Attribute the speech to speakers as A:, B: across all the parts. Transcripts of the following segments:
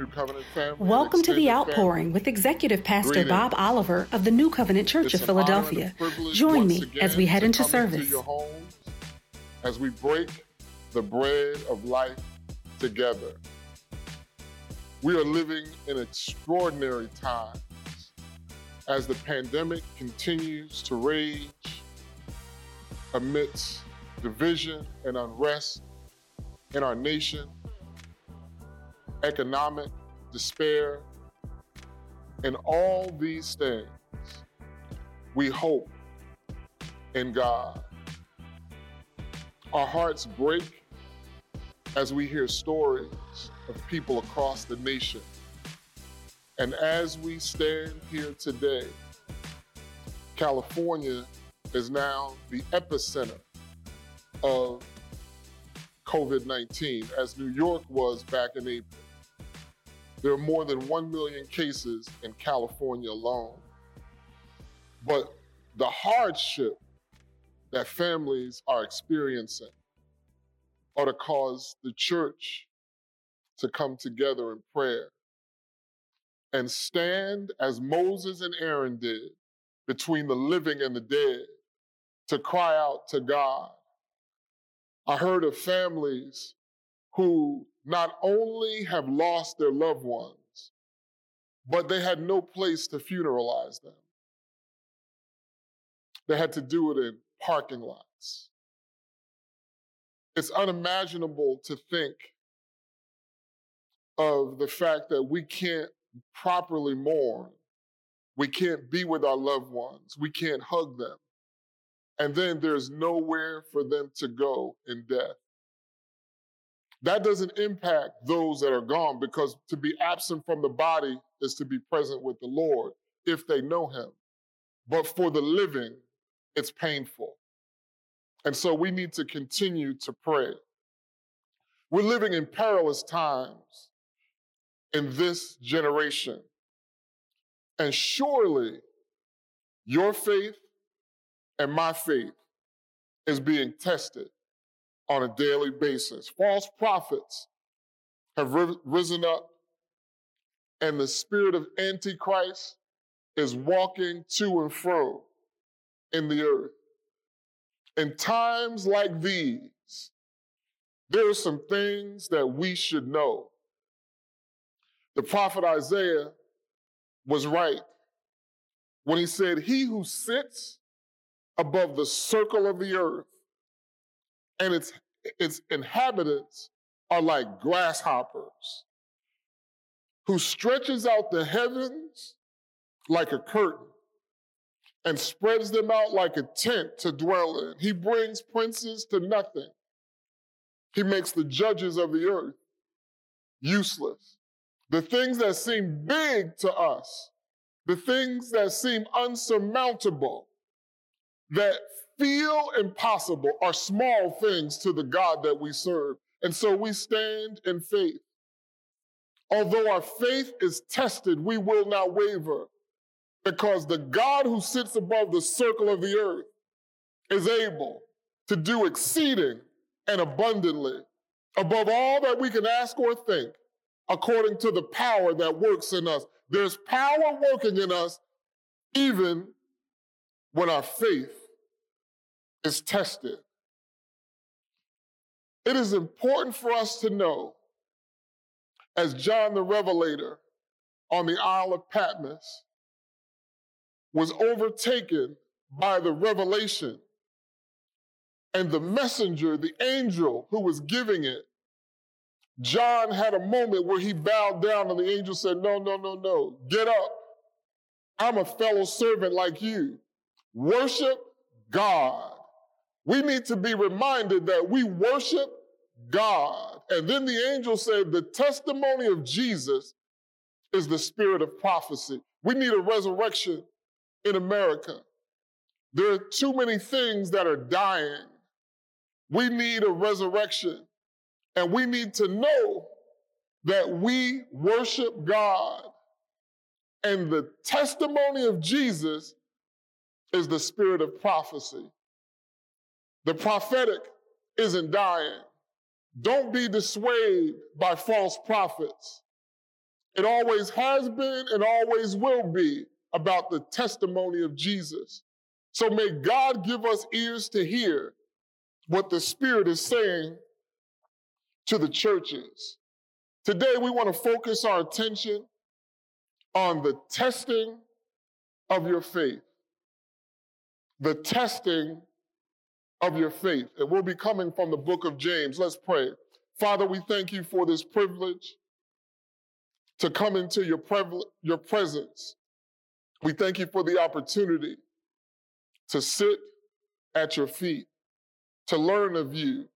A: New Covenant family.
B: Welcome to the outpouring
A: family.
B: with Executive Pastor
A: Greetings.
B: Bob Oliver of the New Covenant Church
A: It's
B: of
A: an honor and a
B: Philadelphia. Join me as we head into service.
A: homes as we break the bread of life together. We are living in extraordinary times as the pandemic continues to rage amidst division and unrest in our nation, economic despair, and all these things. We hope in God. Our hearts break as we hear stories of people across the nation. And as we stand here today, California is now the epicenter of COVID 19, as New York was back in April. There are more than 1 million cases in California alone. But the hardship that families are experiencing ought to cause the church to come together in prayer and stand as Moses and Aaron did between the living and the dead to cry out to God. I heard of families who not only have lost their loved ones, but they had no place to funeralize them. They had to do it in parking lots. It's unimaginable to think of the fact that we can't properly mourn. We can't be with our loved ones. We can't hug them. And then there's nowhere for them to go in death. That doesn't impact those that are gone because to be absent from the body is to be present with the Lord if they know Him. But for the living, it's painful. And so we need to continue to pray. We're living in perilous times in this generation. And surely your faith and my faith is being tested on a daily basis. False prophets have ri- risen up, and the spirit of Antichrist is walking to and fro in the earth. In times like these, there are some things that we should know. The prophet Isaiah was right when he said, He who sits above the circle of the earth and its, its inhabitants are like grasshoppers, who stretches out the heavens like a curtain and spreads them out like a tent to dwell in. He brings princes to nothing. He makes the judges of the earth useless. The things that seem big to us, the things that seem unsurmountable, that feel impossible, are small things to the God that we serve. And so we stand in faith. Although our faith is tested, we will not waver because the God who sits above the circle of the earth is able to do exceeding and abundantly above all that we can ask or think according to the power that works in us. There's power working in us even when our faith is tested. It is important for us to know, as John the Revelator on the Isle of Patmos was overtaken by the revelation, and the messenger, the angel who was giving it, John had a moment where he bowed down, and the angel said, No, no, no, no, get up. I'm a fellow servant like you. Worship God. We need to be reminded that we worship God. And then the angel said, The testimony of Jesus is the spirit of prophecy. We need a resurrection in America. There are too many things that are dying. We need a resurrection. And we need to know that we worship God. And the testimony of Jesus is the spirit of prophecy. The prophetic isn't dying. Don't be dissuaded by false prophets. It always has been and always will be about the testimony of Jesus. So may God give us ears to hear what the Spirit is saying to the churches. Today, we want to focus our attention on the testing of your faith. The testing of your faith. And we'll be coming from the book of James. Let's pray. Father, we thank you for this privilege to come into your, your presence. We thank you for the opportunity to sit at your feet, to learn of you,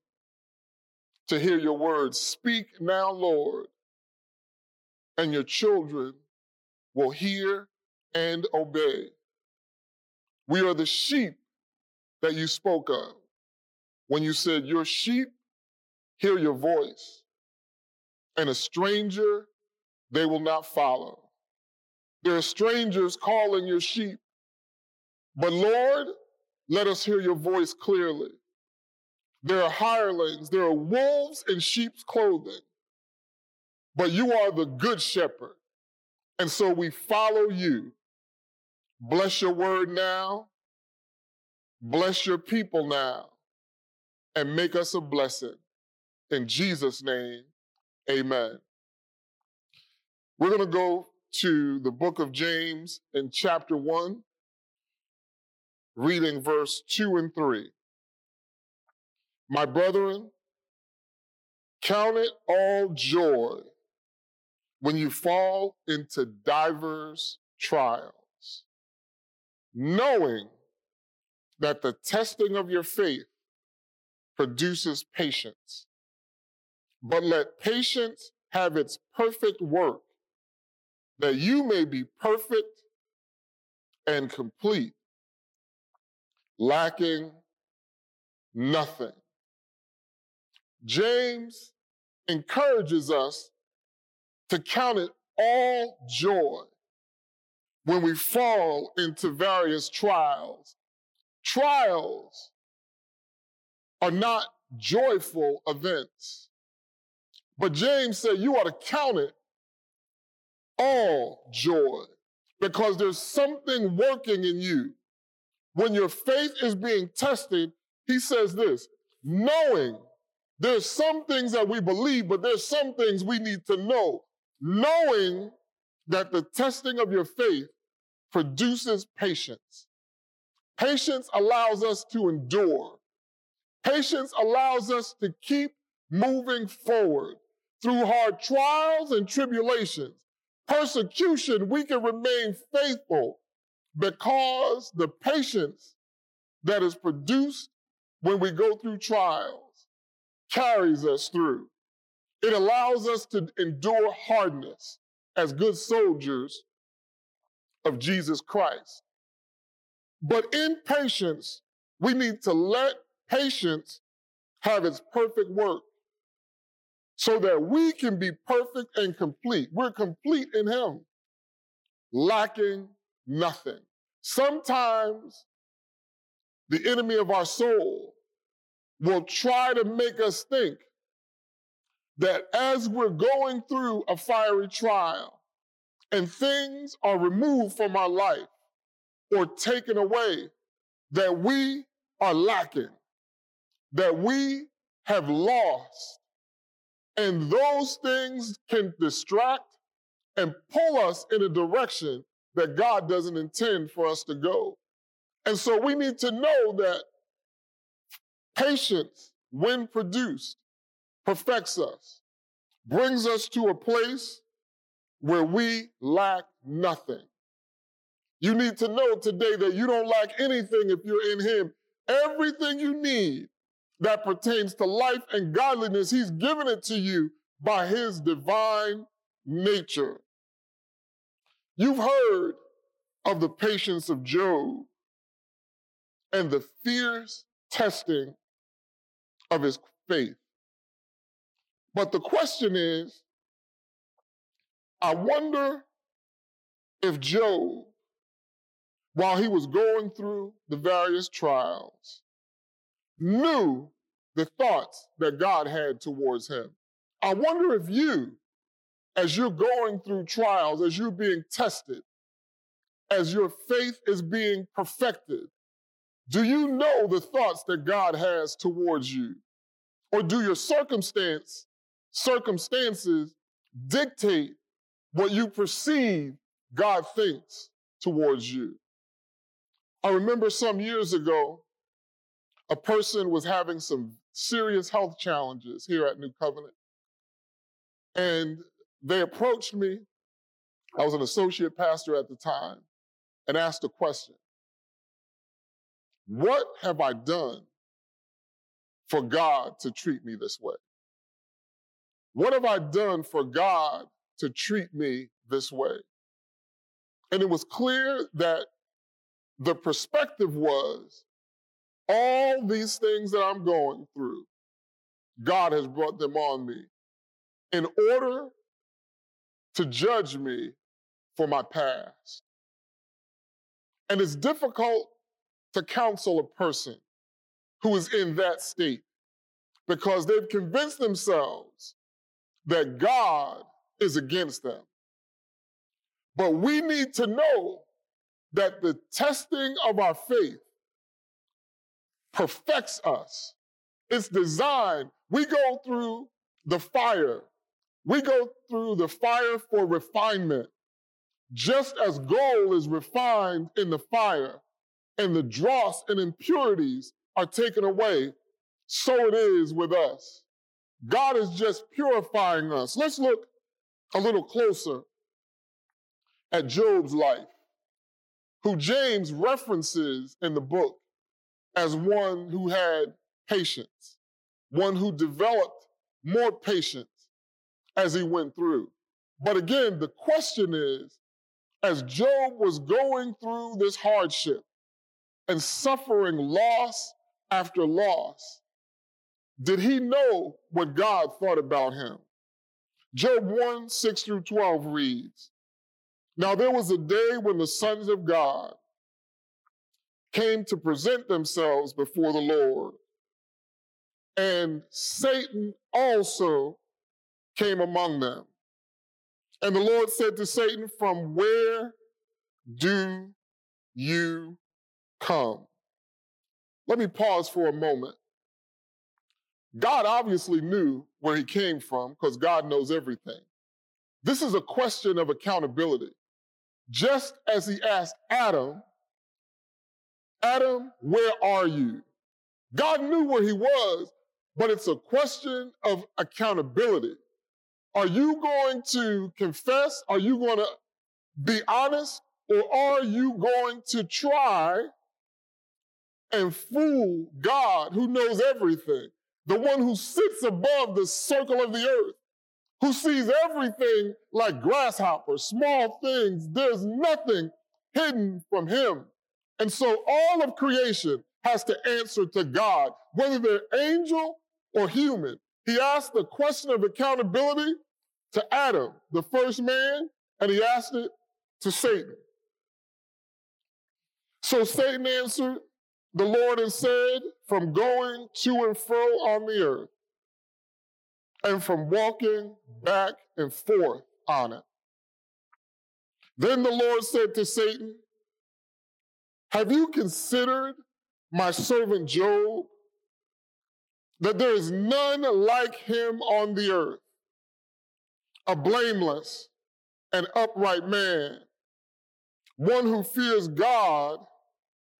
A: to hear your words. Speak now, Lord, and your children will hear and obey. We are the sheep that you spoke of when you said, Your sheep hear your voice, and a stranger they will not follow. There are strangers calling your sheep. But Lord, let us hear your voice clearly. There are hirelings, there are wolves in sheep's clothing, but you are the good shepherd. And so we follow you. Bless your word now. Bless your people now. And make us a blessing. In Jesus' name, amen. We're going to go to the book of James in chapter 1, reading verse 2 and 3. My brethren, count it all joy when you fall into divers trials, knowing that the testing of your faith produces patience. But let patience have its perfect work, that you may be perfect and complete, lacking nothing. James encourages us to count it all joy when we fall into various trials. Trials are not joyful events. But James said you ought to count it all joy because there's something working in you. When your faith is being tested, he says this knowing there's some things that we believe, but there's some things we need to know. Knowing that the testing of your faith produces patience. Patience allows us to endure. Patience allows us to keep moving forward through hard trials and tribulations. Persecution, we can remain faithful because the patience that is produced when we go through trials carries us through. It allows us to endure hardness as good soldiers of Jesus Christ. But in patience, we need to let patience have its perfect work so that we can be perfect and complete. We're complete in Him, lacking nothing. Sometimes the enemy of our soul will try to make us think that as we're going through a fiery trial and things are removed from our life or taken away, that we are lacking, that we have lost. And those things can distract and pull us in a direction that God doesn't intend for us to go. And so we need to know that Patience, when produced, perfects us, brings us to a place where we lack nothing. You need to know today that you don't lack anything if you're in Him. Everything you need that pertains to life and godliness, He's given it to you by His divine nature. You've heard of the patience of Job and the fierce testing of his faith. But the question is I wonder if Job, while he was going through the various trials, knew the thoughts that God had towards him. I wonder if you, as you're going through trials, as you're being tested, as your faith is being perfected, do you know the thoughts that God has towards you? Or do your circumstance, circumstances dictate what you perceive God thinks towards you? I remember some years ago, a person was having some serious health challenges here at New Covenant. And they approached me. I was an associate pastor at the time and asked a question What have I done for God to treat me this way? What have I done for God to treat me this way? And it was clear that the perspective was all these things that I'm going through, God has brought them on me in order to judge me for my past. And it's difficult to counsel a person who is in that state because they've convinced themselves that God is against them. But we need to know that the testing of our faith perfects us. It's designed. We go through the fire. We go through the fire for refinement. Just as gold is refined in the fire and the dross and impurities are taken away, so it is with us. God is just purifying us. Let's look a little closer at Job's life, who James references in the book as one who had patience, one who developed more patience as he went through. But again, the question is as Job was going through this hardship and suffering loss after loss, did he know what God thought about him? Job 1 6 through 12 reads Now there was a day when the sons of God came to present themselves before the Lord, and Satan also came among them. And the Lord said to Satan, From where do you come? Let me pause for a moment. God obviously knew where he came from because God knows everything. This is a question of accountability. Just as he asked Adam, Adam, where are you? God knew where he was, but it's a question of accountability. Are you going to confess? Are you going to be honest? Or are you going to try and fool God who knows everything? The one who sits above the circle of the earth, who sees everything like grasshoppers, small things. There's nothing hidden from him. And so all of creation has to answer to God, whether they're angel or human. He asked the question of accountability to Adam, the first man, and he asked it to Satan. So Satan answered the Lord and said, From going to and fro on the earth, and from walking back and forth on it. Then the Lord said to Satan, Have you considered my servant Job? That there is none like him on the earth a blameless and upright man, one who fears God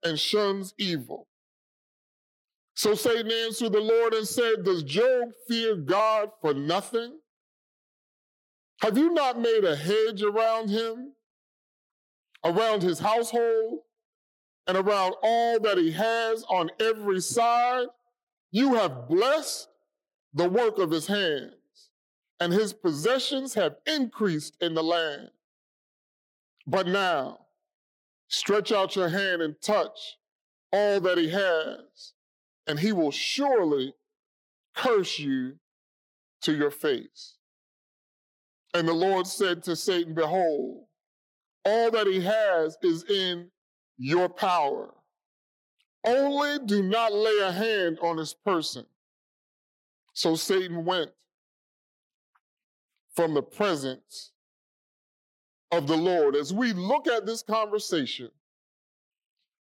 A: and shuns evil. So Satan answered the Lord and said, Does Job fear God for nothing? Have you not made a hedge around him, around his household, and around all that he has on every side? You have blessed the work of his hands, and his possessions have increased in the land. But now, stretch out your hand and touch all that he has, and he will surely curse you to your face. And the Lord said to Satan, Behold, all that he has is in your power. Only do not lay a hand on his person. So Satan went from the presence of the Lord. As we look at this conversation,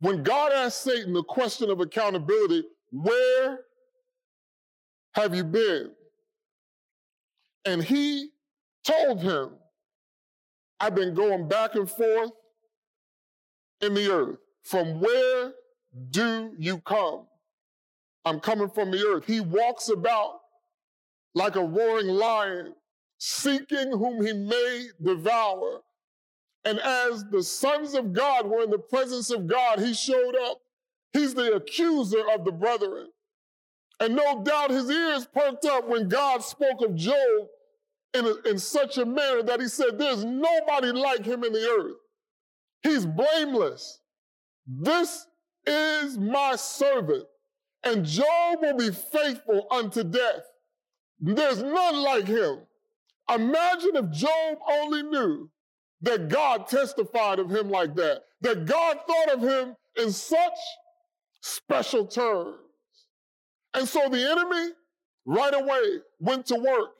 A: when God asked Satan the question of accountability, where have you been? And he told him, I've been going back and forth in the earth. From where do you come? I'm coming from the earth. He walks about like a roaring lion, seeking whom he may devour. And as the sons of God were in the presence of God, he showed up. He's the accuser of the brethren. And no doubt his ears perked up when God spoke of Job in, a, in such a manner that he said, There's nobody like him in the earth. He's blameless. This is my servant, and Job will be faithful unto death. There's none like him. Imagine if Job only knew that God testified of him like that, that God thought of him in such special terms. And so the enemy right away went to work.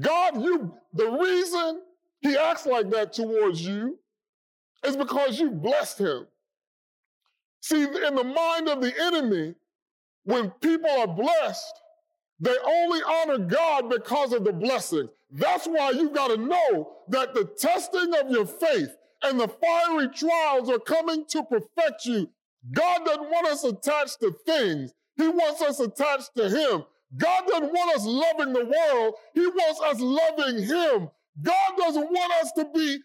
A: God, you, the reason he acts like that towards you is because you blessed him. See, in the mind of the enemy, when people are blessed, they only honor God because of the blessing. That's why you got to know that the testing of your faith and the fiery trials are coming to perfect you. God doesn't want us attached to things. He wants us attached to Him. God doesn't want us loving the world. He wants us loving Him. God doesn't want us to be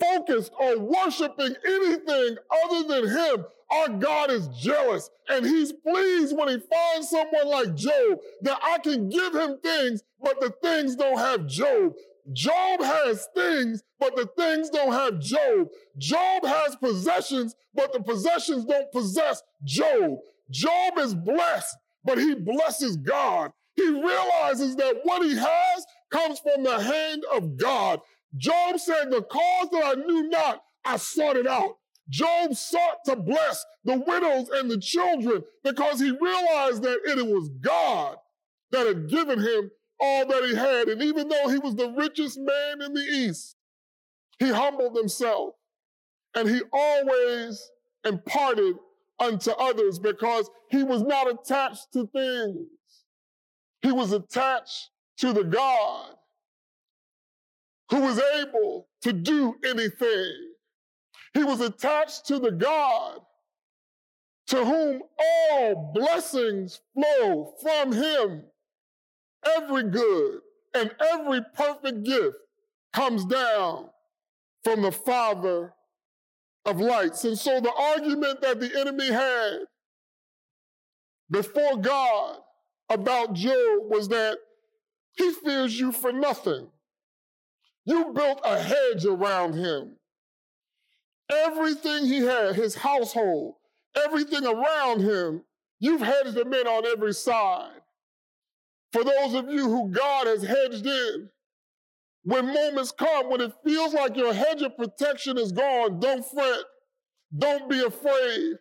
A: focused on worshiping anything other than Him. Our God is jealous and He's pleased when He finds someone like Job that I can give him things, but the things don't have Job. Job has things, but the things don't have Job. Job has possessions, but the possessions don't possess Job. Job is blessed, but he blesses God. He realizes that what he has comes from the hand of God. Job said, The cause that I knew not, I sought it out. Job sought to bless the widows and the children because he realized that it was God that had given him all that he had. And even though he was the richest man in the East, he humbled himself and he always imparted unto others because he was not attached to things. He was attached to the God who was able to do anything. He was attached to the God to whom all blessings flow from him. Every good and every perfect gift comes down from the Father of lights. And so the argument that the enemy had before God about Job was that he fears you for nothing. You built a hedge around him. Everything he had, his household, everything around him, you've hedged him in on every side. For those of you who God has hedged in, when moments come when it feels like your hedge of protection is gone, don't fret. Don't be afraid.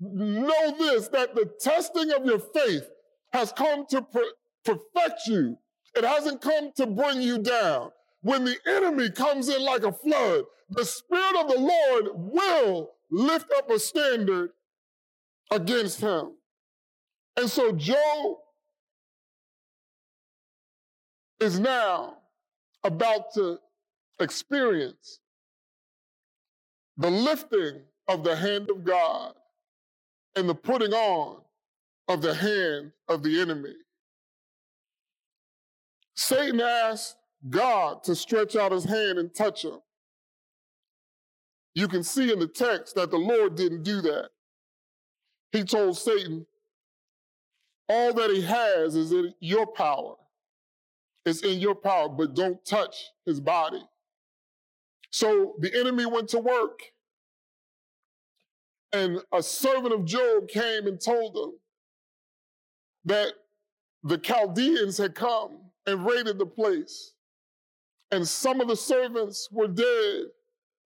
A: Know this that the testing of your faith has come to per- perfect you, it hasn't come to bring you down. When the enemy comes in like a flood, the Spirit of the Lord will lift up a standard against him. And so Job is now about to experience the lifting of the hand of God and the putting on of the hand of the enemy. Satan asked God to stretch out his hand and touch him. You can see in the text that the Lord didn't do that. He told Satan, All that he has is in your power. It's in your power, but don't touch his body. So the enemy went to work. And a servant of Job came and told him that the Chaldeans had come and raided the place. And some of the servants were dead,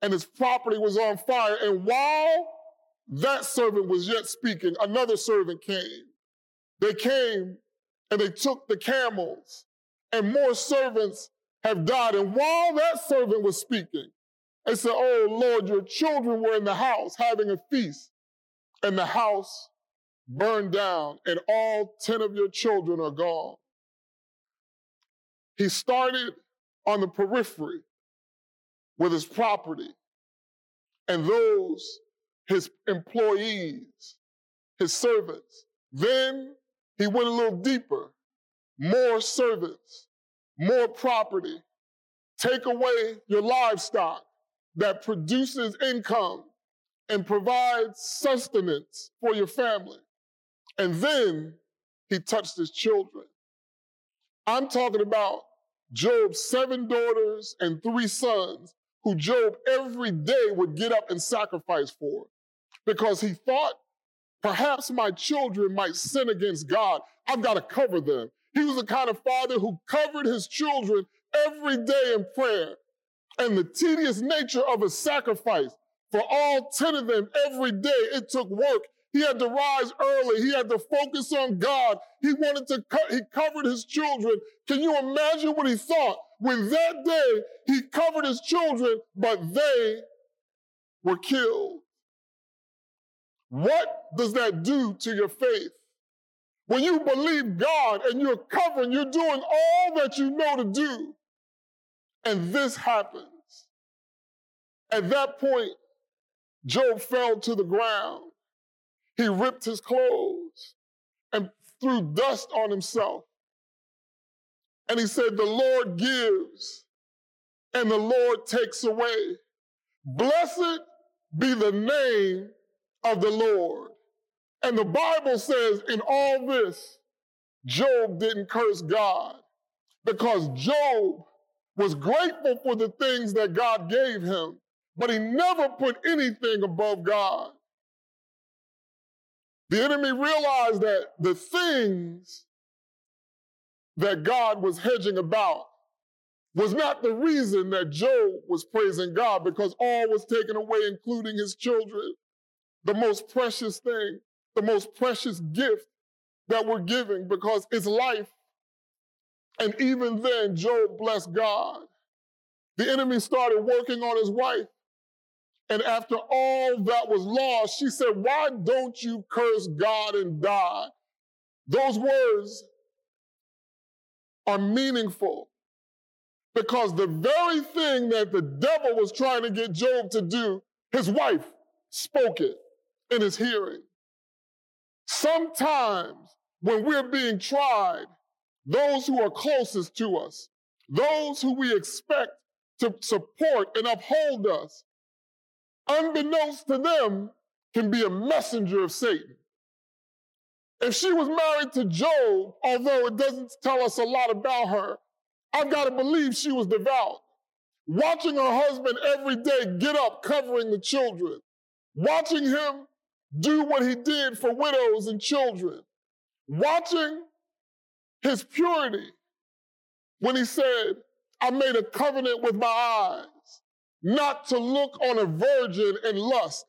A: and his property was on fire. And while that servant was yet speaking, another servant came. They came and they took the camels, and more servants have died. And while that servant was speaking, they said, Oh Lord, your children were in the house having a feast, and the house burned down, and all 10 of your children are gone. He started on the periphery with his property and those, his employees, his servants. Then he went a little deeper more servants, more property. Take away your livestock that produces income and provides sustenance for your family. And then he touched his children. I'm talking about Job's seven daughters and three sons, who Job every day would get up and sacrifice for because he thought perhaps my children might sin against God. I've got to cover them. He was the kind of father who covered his children every day in prayer. And the tedious nature of a sacrifice for all 10 of them every day, it took work. He had to rise early. He had to focus on God. He wanted to, cut, he covered his children. Can you imagine what he thought when that day he covered his children, but they were killed? What does that do to your faith? When you believe God and you're covering, you're doing all that you know to do, and this happens. At that point, Job fell to the ground. He ripped his clothes and threw dust on himself. And he said, The Lord gives and the Lord takes away. Blessed be the name of the Lord. And the Bible says in all this, Job didn't curse God because Job was grateful for the things that God gave him, but he never put anything above God. The enemy realized that the things that God was hedging about was not the reason that Job was praising God because all was taken away, including his children. The most precious thing, the most precious gift that we're giving because it's life. And even then, Job blessed God. The enemy started working on his wife. And after all that was lost, she said, Why don't you curse God and die? Those words are meaningful because the very thing that the devil was trying to get Job to do, his wife spoke it in his hearing. Sometimes when we're being tried, those who are closest to us, those who we expect to support and uphold us, unbeknownst to them, can be a messenger of Satan. If she was married to Job, although it doesn't tell us a lot about her, I've got to believe she was devout. Watching her husband every day get up covering the children, watching him do what he did for widows and children, watching his purity when he said, I made a covenant with my eyes not to look on a virgin in lust.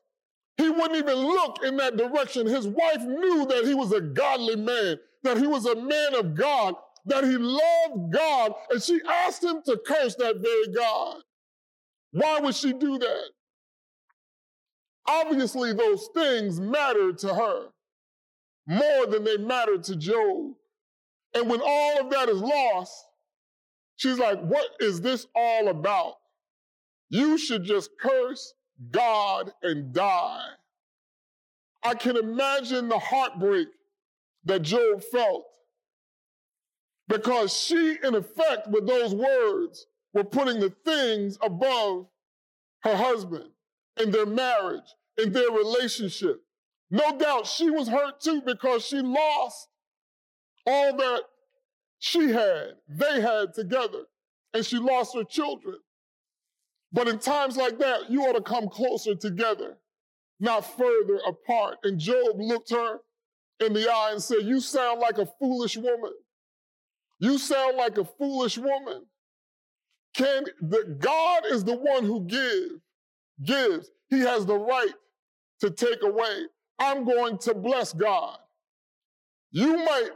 A: He wouldn't even look in that direction. His wife knew that he was a godly man, that he was a man of God, that he loved God, and she asked him to curse that very God. Why would she do that? Obviously, those things mattered to her more than they mattered to Job. And when all of that is lost, she's like, What is this all about? You should just curse God and die. I can imagine the heartbreak that Job felt because she, in effect, with those words, were putting the things above her husband in their marriage, in their relationship. No doubt she was hurt too because she lost all that she had, they had together, and she lost her children. But in times like that, you ought to come closer together, not further apart. And Job looked her in the eye and said, You sound like a foolish woman. You sound like a foolish woman. Can the, God is the one who gives, gives. He has the right to take away. I'm going to bless God. You might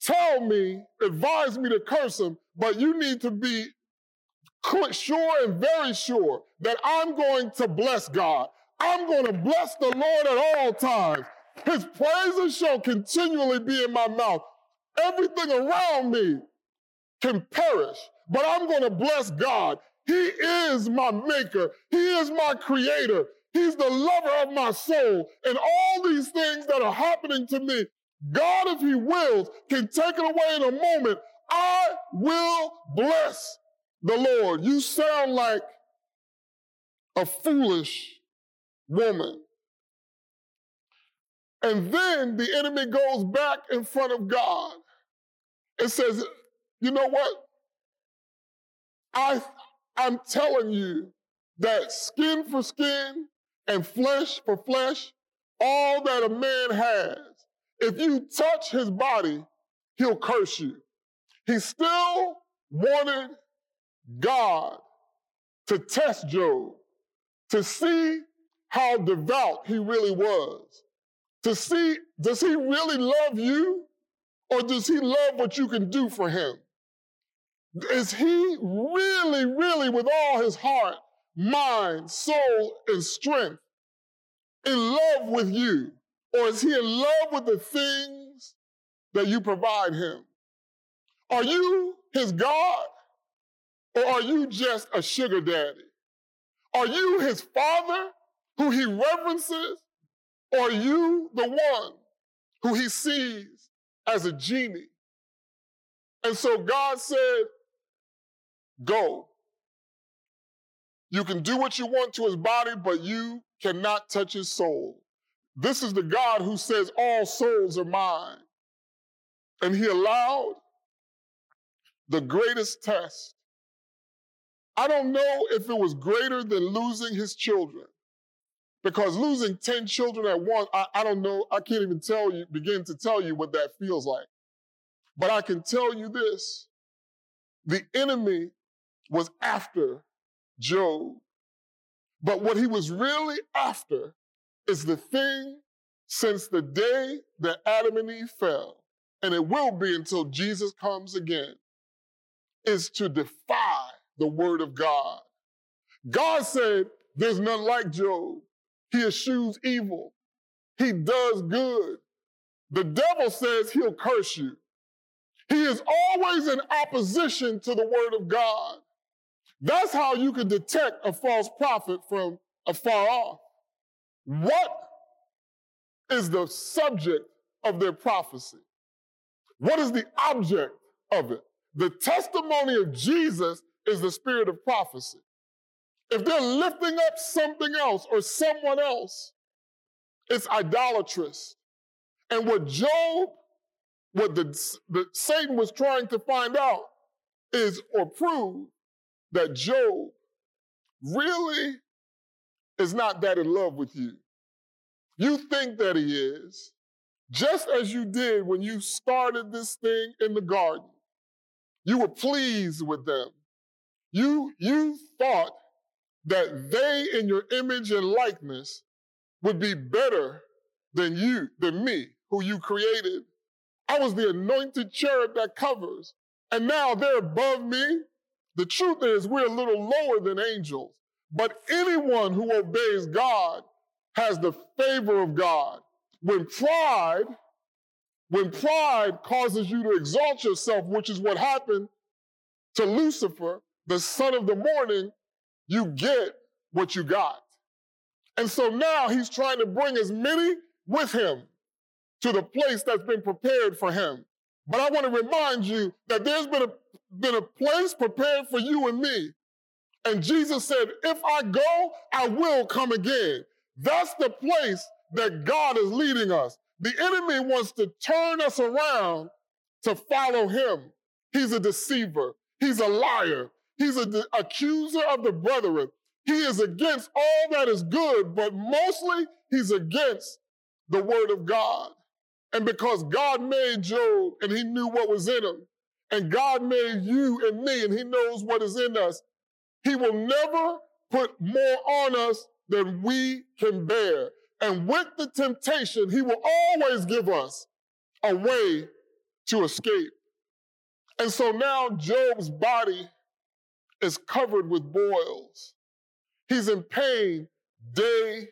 A: tell me, advise me to curse him, but you need to be sure and very sure that I'm going to bless God. I'm going to bless the Lord at all times. His praises shall continually be in my mouth. Everything around me can perish, but I'm going to bless God. He is my maker. He is my creator. He's the lover of my soul. And all these things that are happening to me, God, if He wills, can take it away in a moment. I will bless the Lord. You sound like a foolish woman. And then the enemy goes back in front of God and says, You know what? I, I'm telling you that skin for skin and flesh for flesh, all that a man has, if you touch his body, he'll curse you. He still wanted God to test Job, to see how devout he really was, to see, does he really love you or does he love what you can do for him? Is he really, really, with all his heart, mind, soul, and strength, in love with you? Or is he in love with the things that you provide him? Are you his God? Or are you just a sugar daddy? Are you his father who he reverences? Or are you the one who he sees as a genie? And so God said, Go. You can do what you want to his body, but you cannot touch his soul. This is the God who says, All souls are mine. And he allowed the greatest test I don't know if it was greater than losing his children. Because losing 10 children at once, I, I don't know, I can't even tell you, begin to tell you what that feels like. But I can tell you this the enemy was after Job. But what he was really after is the thing since the day that Adam and Eve fell, and it will be until Jesus comes again, is to defy the word of God. God said, There's none like Job. He eschews evil, he does good. The devil says he'll curse you. He is always in opposition to the word of God. That's how you can detect a false prophet from afar off. What is the subject of their prophecy? What is the object of it? The testimony of Jesus is the spirit of prophecy. If they're lifting up something else or someone else, it's idolatrous. And what Job, what the, the Satan was trying to find out is or prove that Job really is not that in love with you. You think that he is, just as you did when you started this thing in the garden. You were pleased with them. You, you thought that they in your image and likeness would be better than you, than me, who you created. I was the anointed cherub that covers, and now they're above me. The truth is, we're a little lower than angels, but anyone who obeys God has the favor of God. When pride, when pride causes you to exalt yourself, which is what happened to Lucifer, the son of the morning, you get what you got. And so now he's trying to bring as many with him to the place that's been prepared for him. But I want to remind you that there's been a, been a place prepared for you and me. And Jesus said, if I go, I will come again. That's the place that God is leading us. The enemy wants to turn us around to follow him. He's a deceiver. He's a liar. He's an accuser of the brethren. He is against all that is good, but mostly he's against the word of God. And because God made Job and he knew what was in him, and God made you and me and he knows what is in us, he will never put more on us than we can bear. And with the temptation, he will always give us a way to escape. And so now Job's body is covered with boils. He's in pain day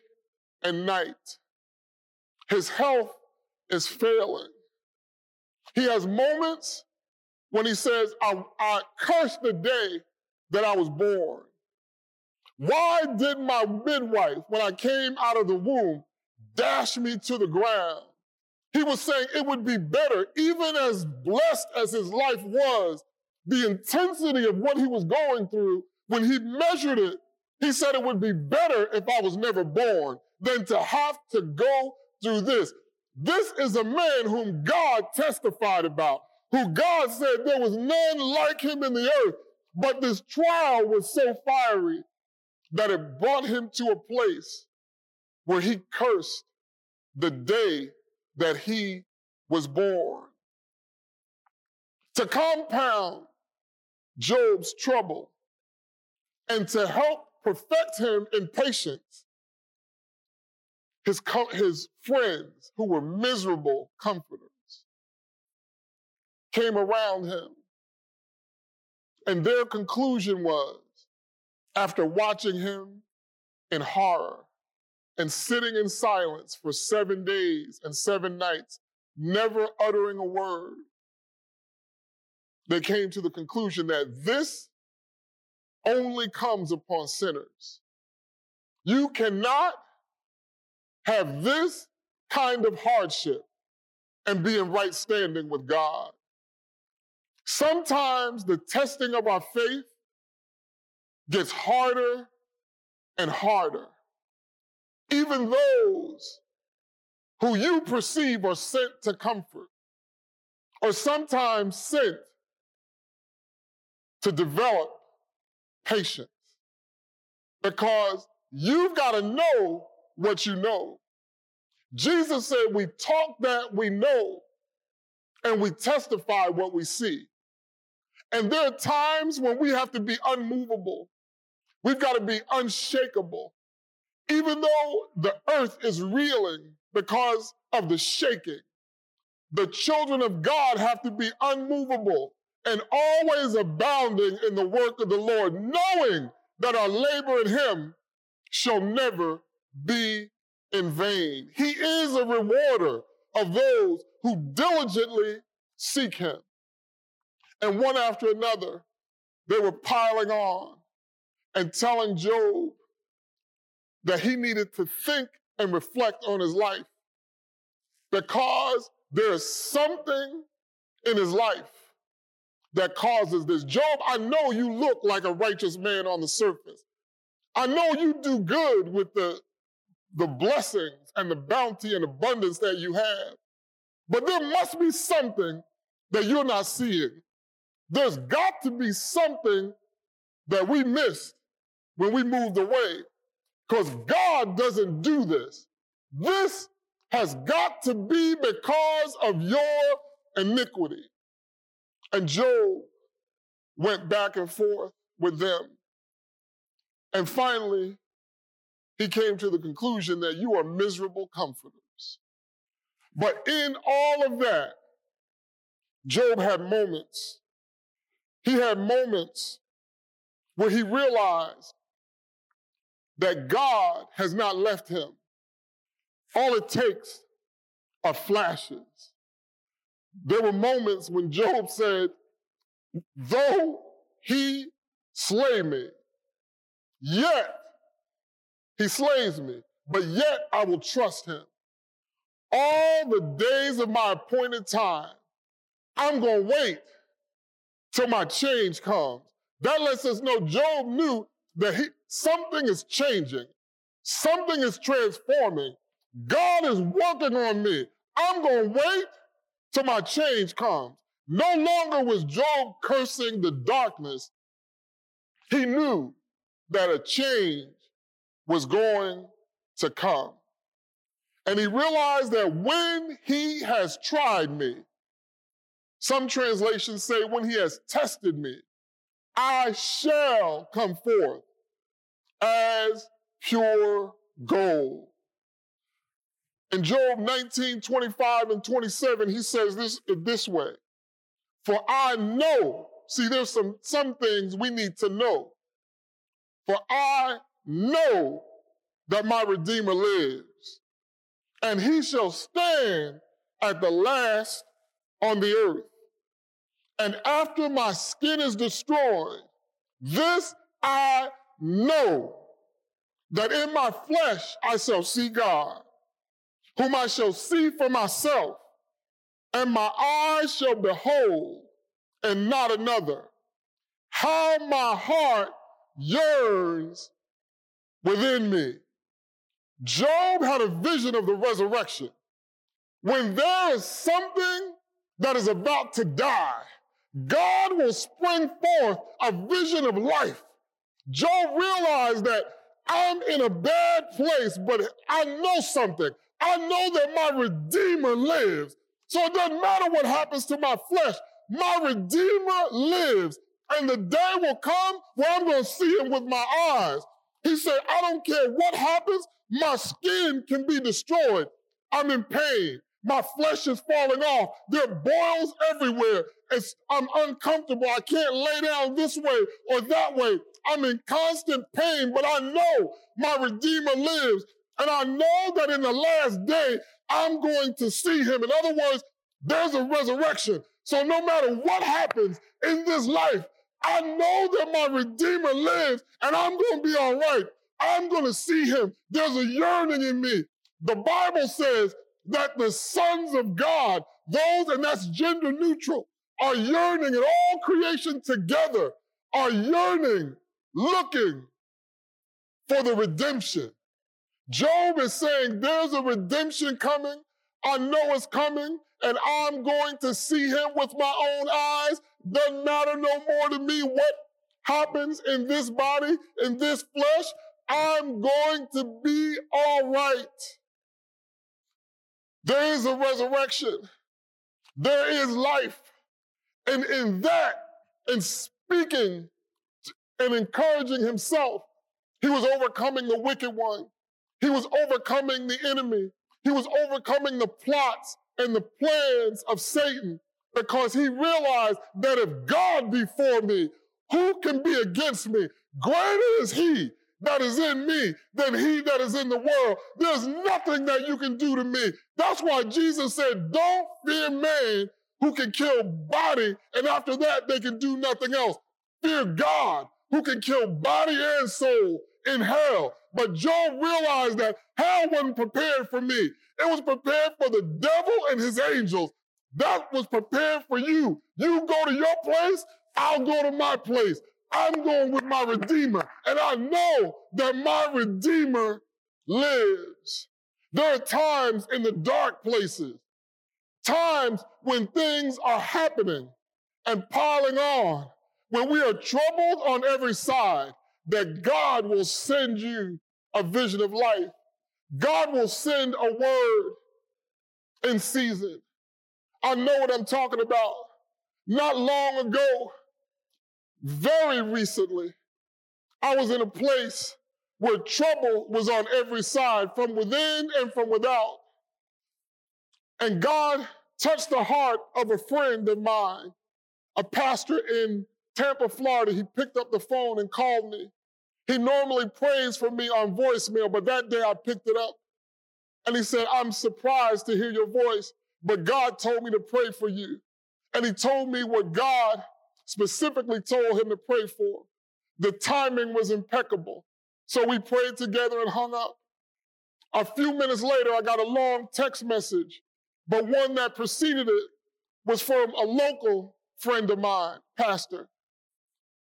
A: and night. His health is failing. He has moments when he says, I, I curse the day that I was born. Why did my midwife, when I came out of the womb, dash me to the ground? He was saying it would be better, even as blessed as his life was, the intensity of what he was going through, when he measured it, he said it would be better if I was never born than to have to go through this. This is a man whom God testified about, who God said there was none like him in the earth. But this trial was so fiery that it brought him to a place where he cursed the day that he was born. To compound Job's trouble and to help perfect him in patience, his, his friends, who were miserable comforters, came around him. And their conclusion was after watching him in horror and sitting in silence for seven days and seven nights, never uttering a word, they came to the conclusion that this only comes upon sinners. You cannot have this kind of hardship and be in right standing with God. Sometimes the testing of our faith gets harder and harder. Even those who you perceive are sent to comfort, or sometimes sent to develop patience. Because you've got to know what you know. Jesus said, We talk that we know and we testify what we see. And there are times when we have to be unmovable. We've got to be unshakable. Even though the earth is reeling because of the shaking, the children of God have to be unmovable and always abounding in the work of the Lord, knowing that our labor in Him shall never be in vain. He is a rewarder of those who diligently seek Him. And one after another, they were piling on and telling Job that he needed to think and reflect on his life because there is something in his life that causes this. Job, I know you look like a righteous man on the surface. I know you do good with the, the blessings and the bounty and abundance that you have. But there must be something that you're not seeing. There's got to be something that we missed when we moved away because God doesn't do this. This has got to be because of your iniquity. And Job went back and forth with them. And finally, he came to the conclusion that you are miserable comforters. But in all of that, Job had moments. He had moments where he realized that God has not left him. All it takes are flashes. There were moments when Job said, Though he slay me, yet he slays me, but yet I will trust him. All the days of my appointed time, I'm going to wait till my change comes. That lets us know Job knew that he, something is changing, something is transforming. God is working on me. I'm going to wait till my change comes. No longer was Job cursing the darkness. He knew that a change was going to come. And he realized that when he has tried me, some translations say, when he has tested me, I shall come forth as pure gold. In Job 19, 25 and 27, he says this this way For I know See, there's some, some things we need to know. For I know that my Redeemer lives, and he shall stand at the last on the earth. And after my skin is destroyed, this I know that in my flesh I shall see God, whom I shall see for myself, and my eyes shall behold, and not another. How my heart yearns within me. Job had a vision of the resurrection. When there is something that is about to die, God will spring forth a vision of life. Job realized that I'm in a bad place, but I know something. I know that my Redeemer lives. So it doesn't matter what happens to my flesh. My Redeemer lives. And the day will come where I'm going to see him with my eyes. He said, I don't care what happens. My skin can be destroyed. I'm in pain. My flesh is falling off. There are boils everywhere. It's, I'm uncomfortable. I can't lay down this way or that way. I'm in constant pain, but I know my Redeemer lives. And I know that in the last day, I'm going to see him. In other words, there's a resurrection. So no matter what happens in this life, I know that my Redeemer lives and I'm going to be all right. I'm going to see him. There's a yearning in me. The Bible says that the sons of God, those, and that's gender neutral, are yearning, and all creation together are yearning, looking for the redemption. Job is saying, There's a redemption coming. I know it's coming, and I'm going to see him with my own eyes. Doesn't matter no more to me what happens in this body, in this flesh. I'm going to be all right. There is a resurrection. There is life. And in that, in speaking and encouraging himself, he was overcoming the wicked one. He was overcoming the enemy. He was overcoming the plots and the plans of Satan because he realized that if God be for me, who can be against me? Greater is he that is in me than he that is in the world. There's nothing that you can do to me. That's why Jesus said, Don't fear man who can kill body, and after that, they can do nothing else. Fear God who can kill body and soul in hell. But Job realized that hell wasn't prepared for me. It was prepared for the devil and his angels. That was prepared for you. You go to your place, I'll go to my place. I'm going with my Redeemer. And I know that my Redeemer lives. There are times in the dark places, times when things are happening and piling on, when we are troubled on every side, that God will send you a vision of life. God will send a word in season. I know what I'm talking about. Not long ago, very recently, I was in a place where trouble was on every side, from within and from without. And God touched the heart of a friend of mine, a pastor in Tampa, Florida. He picked up the phone and called me. He normally prays for me on voicemail, but that day I picked it up. And he said, I'm surprised to hear your voice, but God told me to pray for you. And he told me what God specifically told him to pray for. The timing was impeccable. So we prayed together and hung up. A few minutes later, I got a long text message, but one that preceded it was from a local friend of mine, pastor,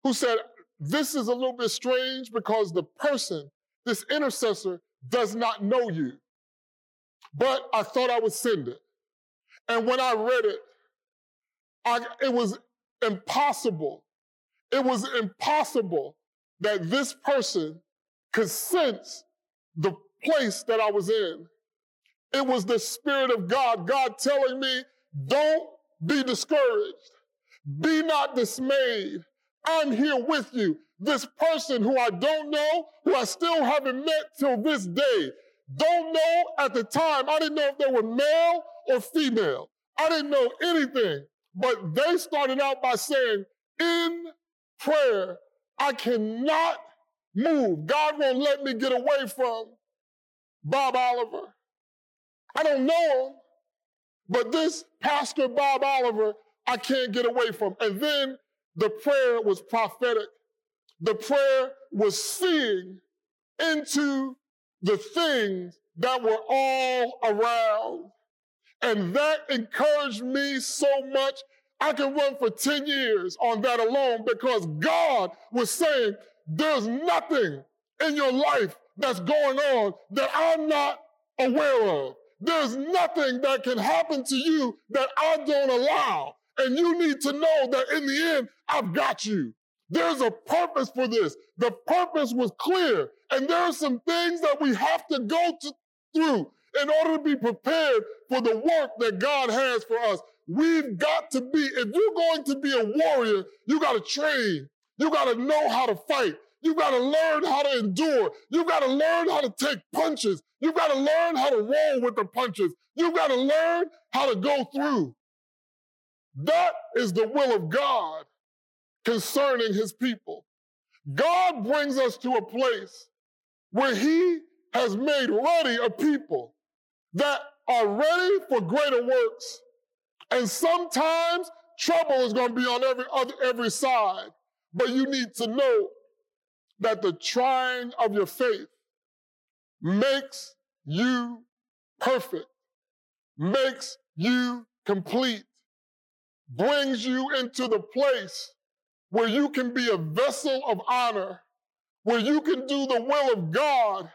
A: who said, This is a little bit strange because the person, this intercessor, does not know you. But I thought I would send it. And when I read it, I, it was impossible. It was impossible that this person could sense the place that I was in. It was the Spirit of God, God telling me, don't be discouraged. Be not dismayed. I'm here with you. This person who I don't know, who I still haven't met till this day, don't know at the time. I didn't know if they were male or female. I didn't know anything. But they started out by saying, in prayer, I cannot move. God won't let me get away from Bob Oliver. I don't know him, but this Pastor Bob Oliver, I can't get away from. And then the prayer was prophetic. The prayer was seeing into the things that were all around. And that encouraged me so much. I can run for 10 years on that alone because God was saying, there's nothing in your life that's going on that I'm not aware of. There's nothing that can happen to you that I don't allow. And you need to know that in the end, I've got you. There's a purpose for this. The purpose was clear. And there are some things that we have to go to, through in order to be prepared for the work that God has for us. We've got to be, if you're going to be a warrior, you got to train. You got to know how to fight. You got to learn how to endure. You got to learn how to take punches. You got to learn how to roll with the punches. You got to learn how to go through. That is the will of God concerning his people. God brings us to a place where he has made ready a people that are ready for greater works. And sometimes trouble is going to be on every other, every side. But you need to know that the trying of your faith makes you perfect, makes you complete, brings you into the place where you can be a vessel of honor, where you can do the will of God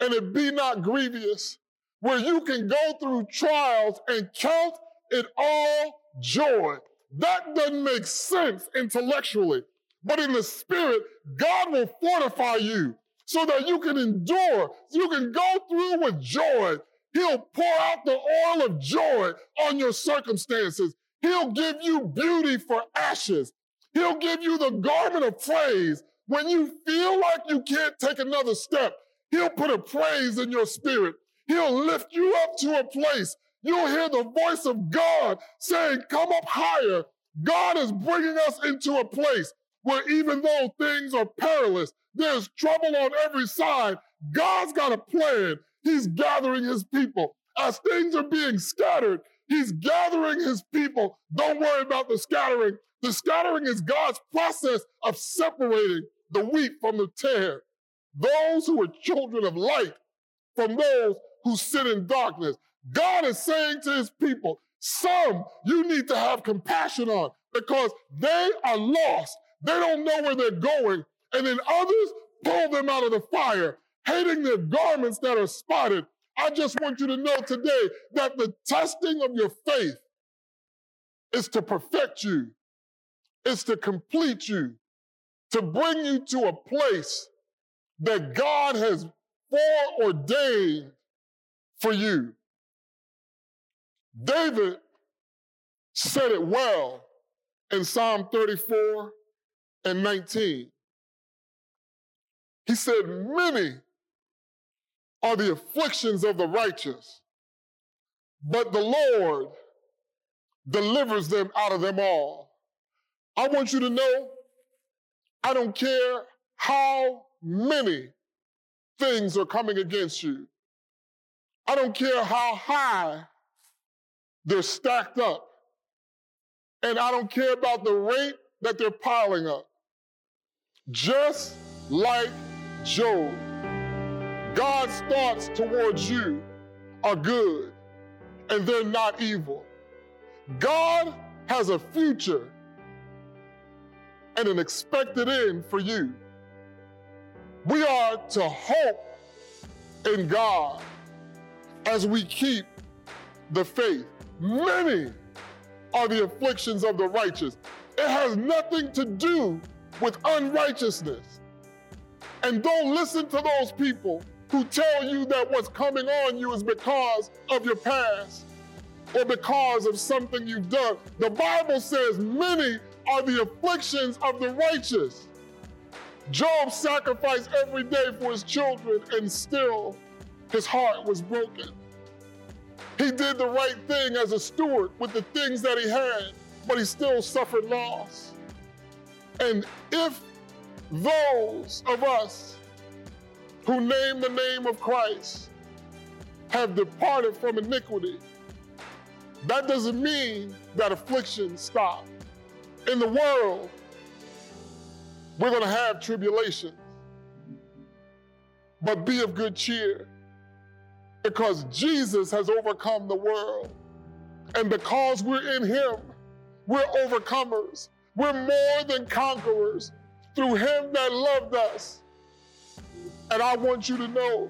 A: and it be not grievous, where you can go through trials and count it all joy. That doesn't make sense intellectually, but in the spirit, God will fortify you so that you can endure, you can go through with joy. He'll pour out the oil of joy on your circumstances. He'll give you beauty for ashes. He'll give you the garment of praise. When you feel like you can't take another step, He'll put a praise in your spirit. He'll lift you up to a place. You'll hear the voice of God saying, Come up higher. God is bringing us into a place where even though things are perilous, there's trouble on every side. God's got a plan. He's gathering his people. As things are being scattered, he's gathering his people. Don't worry about the scattering. The scattering is God's process of separating the wheat from the tare. Those who are children of light from those who sit in darkness. God is saying to his people, some you need to have compassion on because they are lost. They don't know where they're going. And then others pull them out of the fire, hating their garments that are spotted. I just want you to know today that the testing of your faith is to perfect you is to complete you, to bring you to a place that God has foreordained for you. David said it well in Psalm 34 and 19. He said, Many are the afflictions of the righteous, but the Lord delivers them out of them all. I want you to know I don't care how many things are coming against you. I don't care how high they're stacked up. And I don't care about the rate that they're piling up. Just like Job, God's thoughts towards you are good and they're not evil. God has a future and an expected end for you. We are to hope in God as we keep the faith. Many are the afflictions of the righteous. It has nothing to do with unrighteousness. And don't listen to those people who tell you that what's coming on you is because of your past or because of something you've done. The Bible says many are the afflictions of the righteous. Job sacrificed every day for his children, and still his heart was broken. He did the right thing as a steward with the things that he had, but he still suffered loss. And if those of us who name the name of Christ have departed from iniquity, that doesn't mean that affliction stopped. In the world, we're going to have tribulation. But be of good cheer because Jesus has overcome the world. And because we're in Him, we're overcomers. We're more than conquerors through Him that loved us. And I want you to know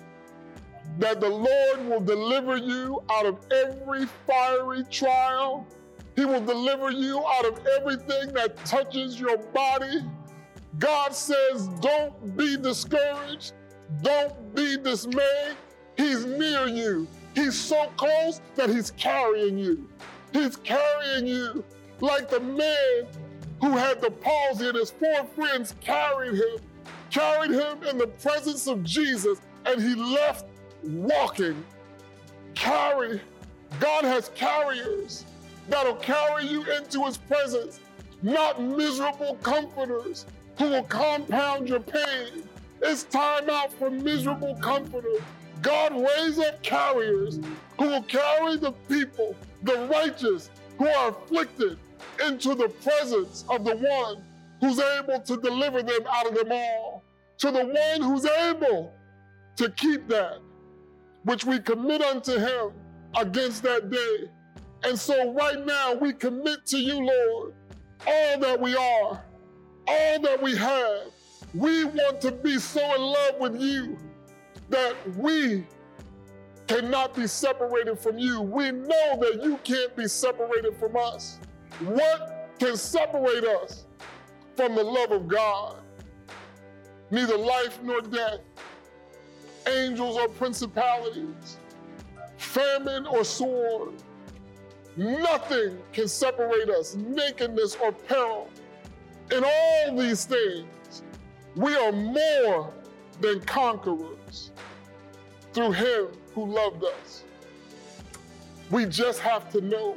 A: that the Lord will deliver you out of every fiery trial. He will deliver you out of everything that touches your body. God says, don't be discouraged. Don't be dismayed. He's near you. He's so close that he's carrying you. He's carrying you like the man who had the palsy and his four friends carried him, carried him in the presence of Jesus, and he left walking. Carry. God has carriers that'll carry you into his presence, not miserable comforters who will compound your pain. It's time out for miserable comforters. God raise up carriers who will carry the people, the righteous, who are afflicted, into the presence of the one who's able to deliver them out of them all, to the one who's able to keep that which we commit unto him against that day. And so right now we commit to you, Lord, all that we are, all that we have. We want to be so in love with you that we cannot be separated from you. We know that you can't be separated from us. What can separate us from the love of God? Neither life nor death, angels or principalities, famine or sword. Nothing can separate us, nakedness or peril. In all these things, we are more than conquerors through him who loved us. We just have to know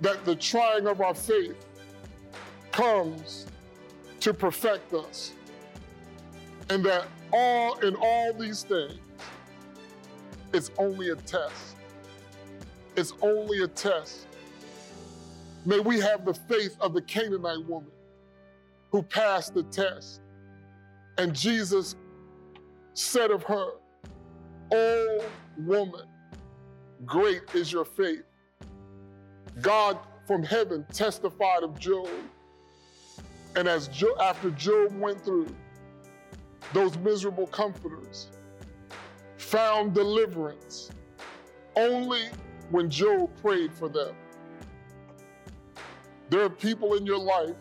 A: that the trying of our faith comes to perfect us. And that all in all these things, it's only a test. It's only a test. May we have the faith of the Canaanite woman who passed the test. And Jesus said of her, Oh, woman, great is your faith. God from heaven testified of Job. And as after Job went through, those miserable comforters found deliverance only when Job prayed for them. There are people in your life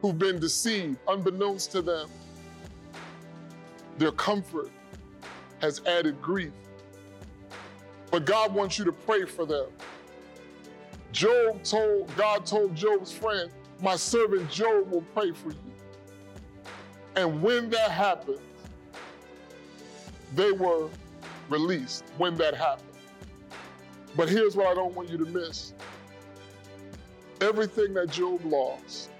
A: who've been deceived, unbeknownst to them. Their comfort has added grief. But God wants you to pray for them. Job told, God told Job's friend, My servant Job will pray for you. And when that happened, they were released when that happened. But here's what I don't want you to miss everything that Job lost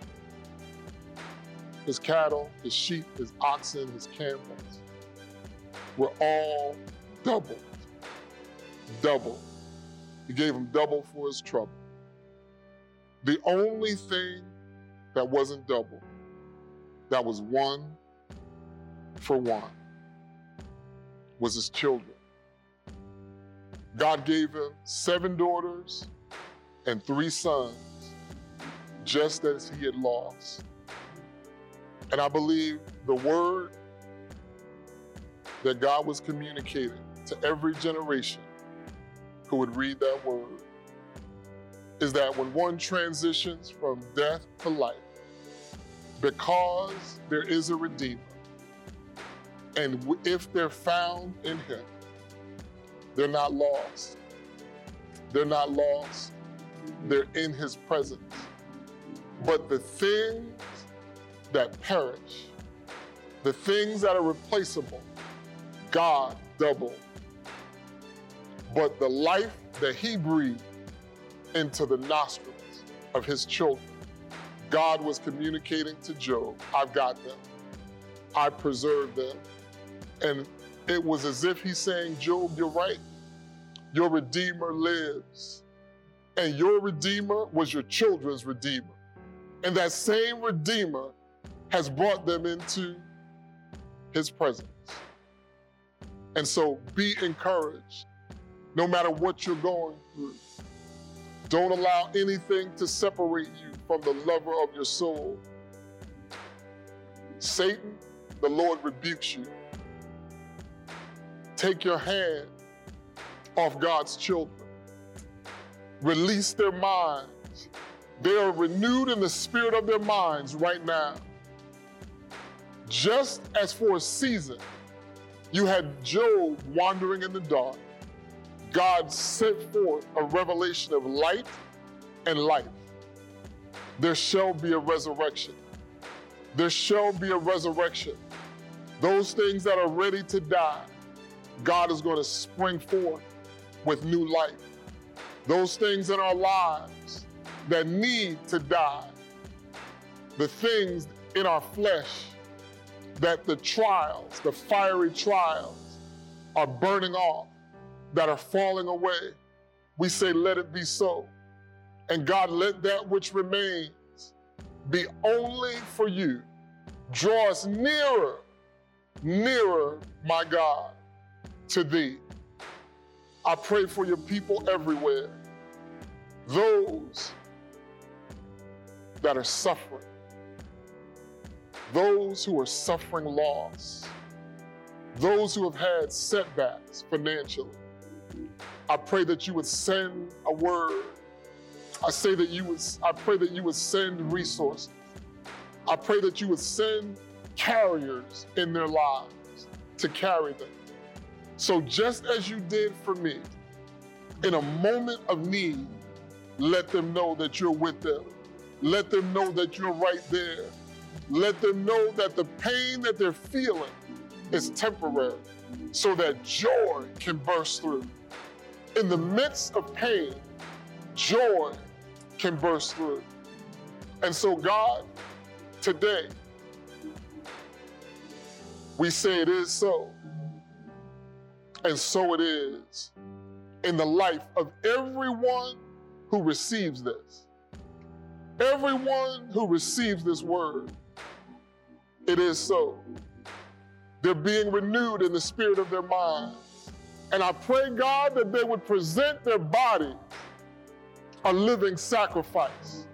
A: his cattle, his sheep, his oxen, his camels were all doubled. Double. He gave him double for his trouble. The only thing that wasn't double, that was one for one, was his children. God gave him seven daughters and three sons, just as he had lost. And I believe the word that God was communicating to every generation who would read that word is that when one transitions from death to life, because there is a Redeemer, and if they're found in Him, they're not lost. They're not lost. They're in His presence. But the things that perish, the things that are replaceable, God double. But the life that He breathed into the nostrils of His children, God was communicating to Job, I've got them. I preserved them. And it was as if he's saying, Job, you're right. Your Redeemer lives. And your Redeemer was your children's Redeemer. And that same Redeemer has brought them into his presence. And so be encouraged no matter what you're going through. Don't allow anything to separate you from the lover of your soul. Satan, the Lord rebukes you. Take your hand off God's children. Release their minds. They are renewed in the spirit of their minds right now. Just as for a season, you had Job wandering in the dark, God sent forth a revelation of light and life. There shall be a resurrection. There shall be a resurrection. Those things that are ready to die, God is going to spring forth with new life. Those things in our lives that need to die, the things in our flesh that the trials, the fiery trials, are burning off, that are falling away. We say, let it be so. And God, let that which remains be only for you. Draw us nearer, nearer, my God, to thee. I pray for your people everywhere, those that are suffering, those who are suffering loss, those who have had setbacks financially. I pray that you would send a word. I say that you would, I pray that you would send resources. I pray that you would send carriers in their lives to carry them. So just as you did for me, in a moment of need, let them know that you're with them. Let them know that you're right there. Let them know that the pain that they're feeling is temporary so that joy can burst through. In the midst of pain, joy can burst through. And so, God, today, we say it is so. And so it is in the life of everyone who receives this. Everyone who receives this word, it is so. They're being renewed in the spirit of their mind. And I pray, God, that they would present their body a living sacrifice,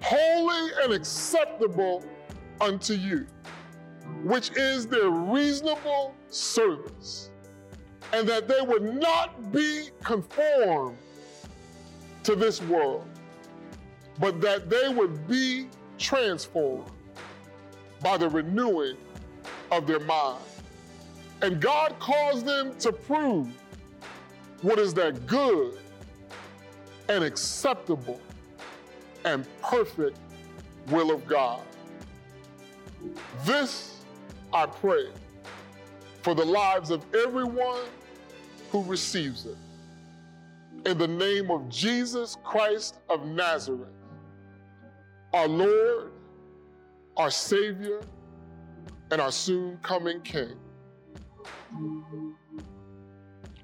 A: holy and acceptable unto you, which is their reasonable service. And that they would not be conformed to this world, but that they would be transformed by the renewing of their mind. And God calls them to prove what is that good and acceptable and perfect will of God. This I pray for the lives of everyone who receives it. In the name of Jesus Christ of Nazareth, our Lord, our Savior, and our soon coming King.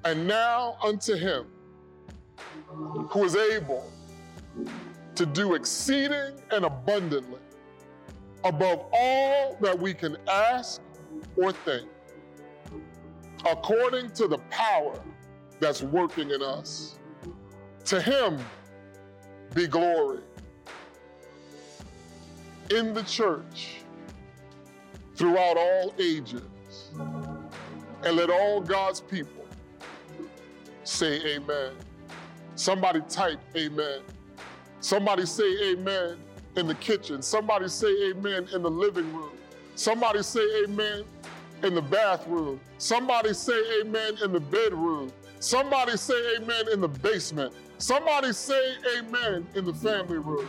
A: And now unto him who is able to do exceeding and abundantly above all that we can ask or think, according to the power that's working in us. To him be glory in the church throughout all ages. And let all God's people say amen. Somebody type amen. Somebody say amen in the kitchen. Somebody say amen in the living room. Somebody say amen in the bathroom. Somebody say amen in the bedroom. Somebody say amen in the basement. Somebody say amen in the family room.